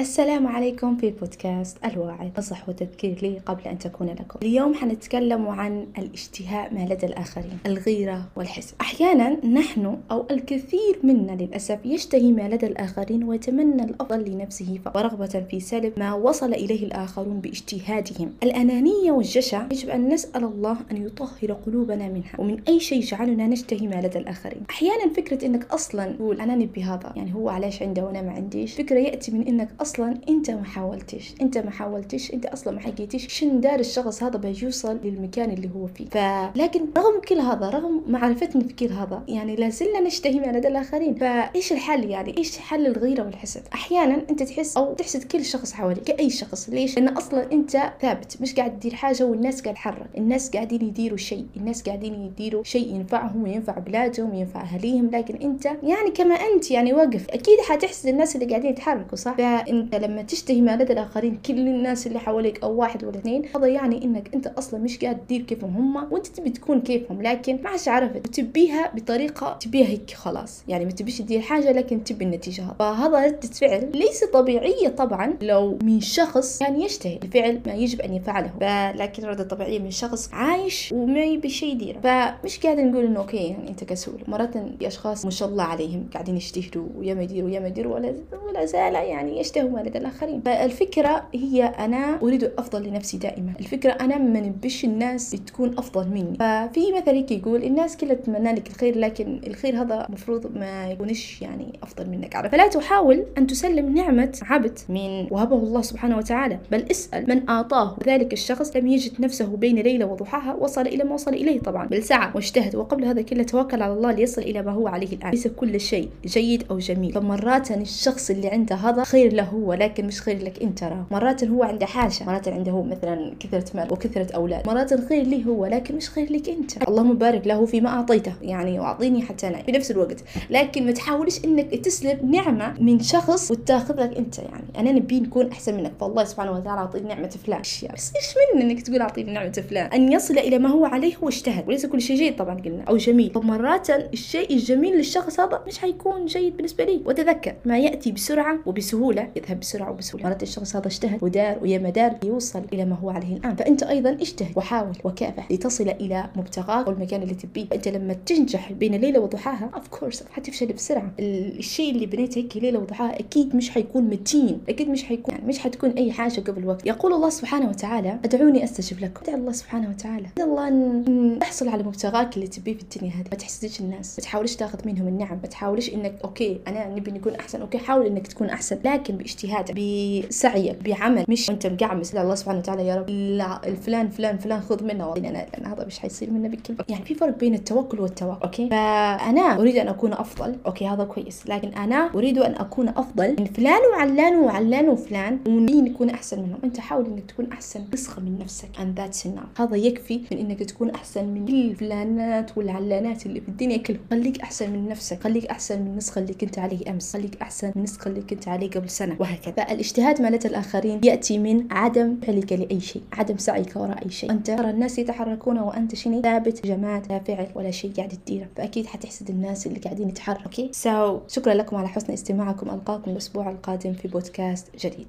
السلام عليكم في بودكاست الواعظ نصح وتذكير لي قبل أن تكون لكم. اليوم حنتكلم عن الاشتهاء ما لدى الآخرين. الغيرة والحسد أحيانا نحن أو الكثير منا للأسف يشتهي ما لدى الآخرين ويتمنى الأفضل لنفسه ورغبة في سلب ما وصل إليه الآخرون باجتهادهم. الأنانية والجشع يجب أن نسأل الله أن يطهر قلوبنا منها. ومن أي شيء يجعلنا نشتهي ما لدى الآخرين. أحيانا فكرة أنك أصلا تقول أنا نبي هذا. يعني هو علاش عنده وأنا ما عنديش؟ فكرة يأتي من أنك أصلا أنت ما حاولتش أنت ما حاولتش أنت أصلا ما حكيتش شن دار الشخص هذا بيوصل للمكان اللي هو فيه. فلكن رغم كل هذا رغم معرفتنا في كل هذا يعني لا زلنا نشتهي ما لدى الآخرين. فإيش الحل يعني؟ إيش حل الغيرة والحسد؟ أحيانا أنت تحس أو تحسد كل شخص حواليك كأي شخص. ليش؟ لأن أصلا أنت ثابت مش قاعد تدير حاجة والناس قاعد تحرك. الناس قاعدين يديروا شيء الناس قاعدين يديروا شيء ينفعهم وينفع بلادهم وينفع أهاليهم. لكن أنت يعني كما أنت يعني واقف أكيد حتحسد الناس اللي قاعدين يتحركوا صح؟ فانت لما تشتهي ما لدى الآخرين كل الناس اللي حواليك أو واحد ولا اثنين هذا يعني إنك أنت أصلا مش قاعد تدير كيفهم هم وأنت تبي تكون كيفهم لكن ما عادش عرفت وتبيها بطريقة تبيها هيك خلاص. يعني ما تبيش تدير حاجة لكن تبي النتيجة هذا فهذا ردة فعل ليس طبيعية طبعا لو من شخص كان يشتهي. الفعل ما يجب أن يفعله. لكن ردة طبيعية من شخص عايش وما يبي شيء يديره. فمش قاعد نقول إنه أوكي يعني أنت كسول. مرات في أشخاص ما شاء الله عليهم قاعدين يجتهدوا ويا ما يديروا ويا ما يديروا ولا زال يعني يشتهوا. ما لدى الآخرين. فالفكرة هي أنا أريد الافضل لنفسي دائما. الفكرة أنا ما نبش الناس تكون أفضل مني. ففي مثل هيك يقول الناس كلها تتمنى لك الخير لكن الخير هذا المفروض ما يكونش يعني أفضل منك. عارف فلا تحاول أن تسلم نعمة عبد من وهبه الله سبحانه وتعالى. بل اسأل من أعطاه. ذلك الشخص لم يجد نفسه بين ليلة وضحاها وصل إلى ما وصل إليه طبعا. بل سعى واجتهد وقبل هذا كله توكل على الله ليصل إلى ما هو عليه الآن. ليس كل شيء جيد أو جميل. فمرات الشخص اللي عنده هذا خير له ولكن مش خير لك انت راه مرات هو عنده حاجة مرات عنده هو مثلا كثرة مال وكثرة أولاد. مرات الخير لي هو لكن مش خير لك انت. اللهم بارك له فيما أعطيته يعني وأعطيني حتى أنا في نفس الوقت. لكن ما تحاولش إنك تسلب نعمة من شخص وتاخذ لك انت يعني. أنا نبي نكون أحسن منك. فالله سبحانه وتعالى اعطيني نعمة فلان. بس؟ إيش من إنك تقول اعطيني نعمة فلان؟ أن يصل إلى ما هو عليه هو اجتهد وليس كل شيء جيد طبعا قلنا. أو جميل. فمرات الشيء الجميل للشخص هذا مش حيكون جيد بالنسبة لي. وتذكر ما يأتي بسرعة وبسهولة يذهب بسرعة وبسهولة. مرات الشخص هذا اجتهد ودار ويا مدار يوصل إلى ما هو عليه الآن. فأنت أيضا اجتهد وحاول وكافح لتصل إلى مبتغاك والمكان اللي تبيه. فأنت لما تنجح بين ليلة وضحاها of course حتفشل بسرعة. الشيء اللي بنيته هيك ليلة وضحاها أكيد مش حيكون متين. أكيد مش حيكون يعني مش حتكون أي حاجة قبل وقت يقول الله سبحانه وتعالى أدعوني أستجب لكم. ادعي الله سبحانه وتعالى. ادعي الله ان تحصل على مبتغاك اللي تبيه في الدنيا هذه. ما تحسدش الناس. ما تحاولش تاخذ منهم النعم. ما تحاولش إنك okay أنا نبي نكون أحسن. okay حاول إنك تكون أحسن. لكن باجتهادك بسعيك بعمل. مش وانت مقعمس الله سبحانه وتعالى يا رب لا الفلان فلان فلان خذ منه. لأن لأن هذا مش حيصير منه بكل وقت يعني في فرق بين التوكل والتواكل okay؟ فأنا أريد أن أكون أفضل. okay هذا كويس. لكن أنا أريد أن أكون أفضل من فلان وعلان وعلان وفلان ونبي نكون أحسن منهم؟ أنت حاول إنك تكون أحسن نسخة من نفسك. And that's enough. هذا يكفي من إنك تكون أحسن من كل الفلانات والعلانات اللي في الدنيا كلهم. خليك أحسن من نفسك. خليك أحسن من النسخة اللي كنت عليه أمس. خليك أحسن من النسخة اللي كنت عليه قبل سنة. وهكذا. فالاجتهاد مع الآخرين يأتي من عدم فعلك لأي شيء عدم سعيك وراء أي شيء. أنت ترى الناس يتحركون وأنت شنو؟ ثابت جماد لا فعل ولا شيء قاعد تديره فأكيد حتحسد الناس اللي قاعدين يتحركوا. أوكي؟ so شكرا لكم على حسن استماعكم. ألقاكم الأسبوع القادم في بودكاست جديد.